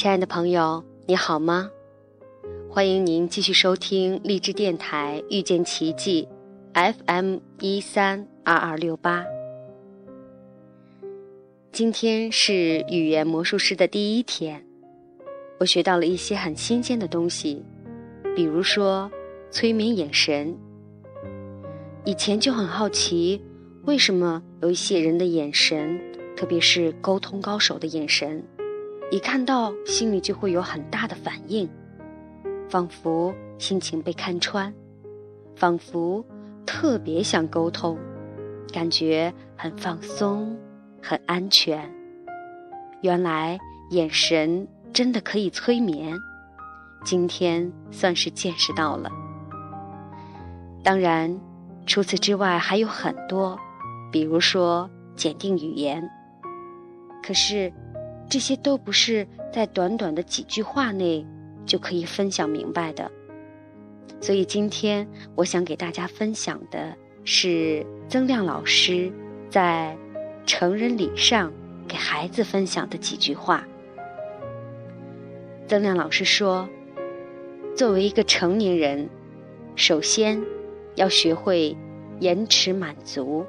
亲爱的朋友，你好吗？欢迎您继续收听励志电台遇见奇迹 FM 一三二二六八。今天是语言魔术师的第一天，我学到了一些很新鲜的东西，比如说催眠眼神。以前就很好奇，为什么有一些人的眼神，特别是沟通高手的眼神。一看到，心里就会有很大的反应，仿佛心情被看穿，仿佛特别想沟通，感觉很放松、很安全。原来眼神真的可以催眠，今天算是见识到了。当然，除此之外还有很多，比如说检定语言。可是。这些都不是在短短的几句话内就可以分享明白的，所以今天我想给大家分享的是曾亮老师在成人礼上给孩子分享的几句话。曾亮老师说：“作为一个成年人，首先要学会延迟满足，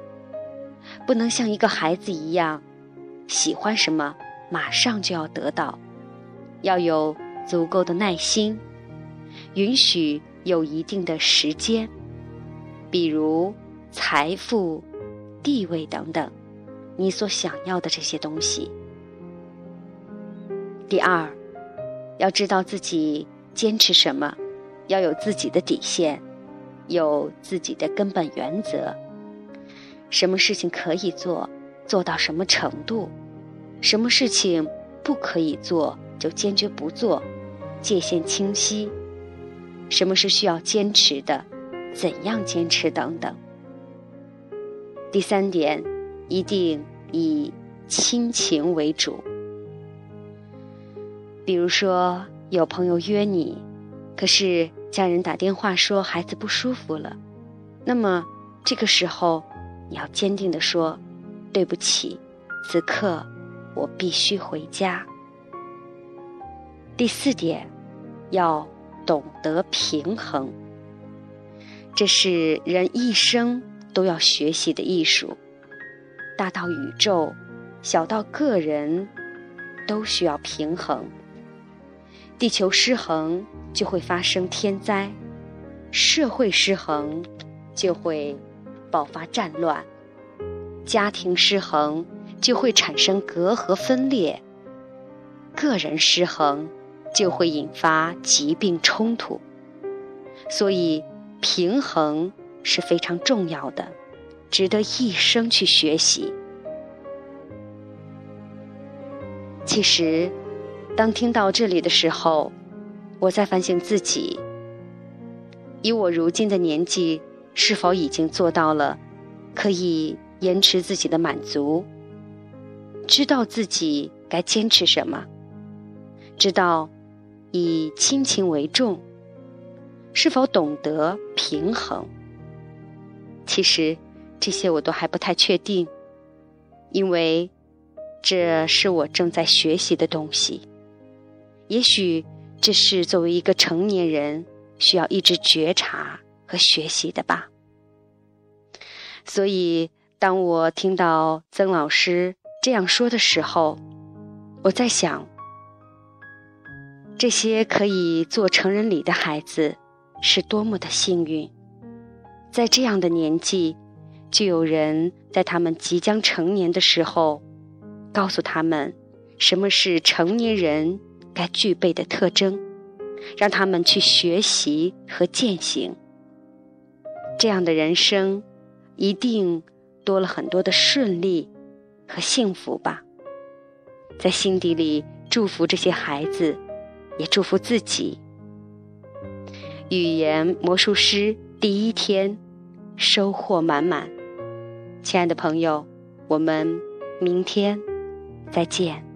不能像一个孩子一样喜欢什么。”马上就要得到，要有足够的耐心，允许有一定的时间，比如财富、地位等等，你所想要的这些东西。第二，要知道自己坚持什么，要有自己的底线，有自己的根本原则。什么事情可以做，做到什么程度。什么事情不可以做，就坚决不做，界限清晰。什么是需要坚持的，怎样坚持等等。第三点，一定以亲情为主。比如说，有朋友约你，可是家人打电话说孩子不舒服了，那么这个时候你要坚定的说：“对不起，此刻。”我必须回家。第四点，要懂得平衡，这是人一生都要学习的艺术。大到宇宙，小到个人，都需要平衡。地球失衡就会发生天灾，社会失衡就会爆发战乱，家庭失衡。就会产生隔阂分裂，个人失衡就会引发疾病冲突，所以平衡是非常重要的，值得一生去学习。其实，当听到这里的时候，我在反省自己：以我如今的年纪，是否已经做到了可以延迟自己的满足？知道自己该坚持什么，知道以亲情为重，是否懂得平衡？其实这些我都还不太确定，因为这是我正在学习的东西。也许这是作为一个成年人需要一直觉察和学习的吧。所以，当我听到曾老师。这样说的时候，我在想，这些可以做成人礼的孩子是多么的幸运，在这样的年纪，就有人在他们即将成年的时候，告诉他们什么是成年人该具备的特征，让他们去学习和践行。这样的人生，一定多了很多的顺利。和幸福吧，在心底里祝福这些孩子，也祝福自己。语言魔术师第一天，收获满满。亲爱的朋友，我们明天再见。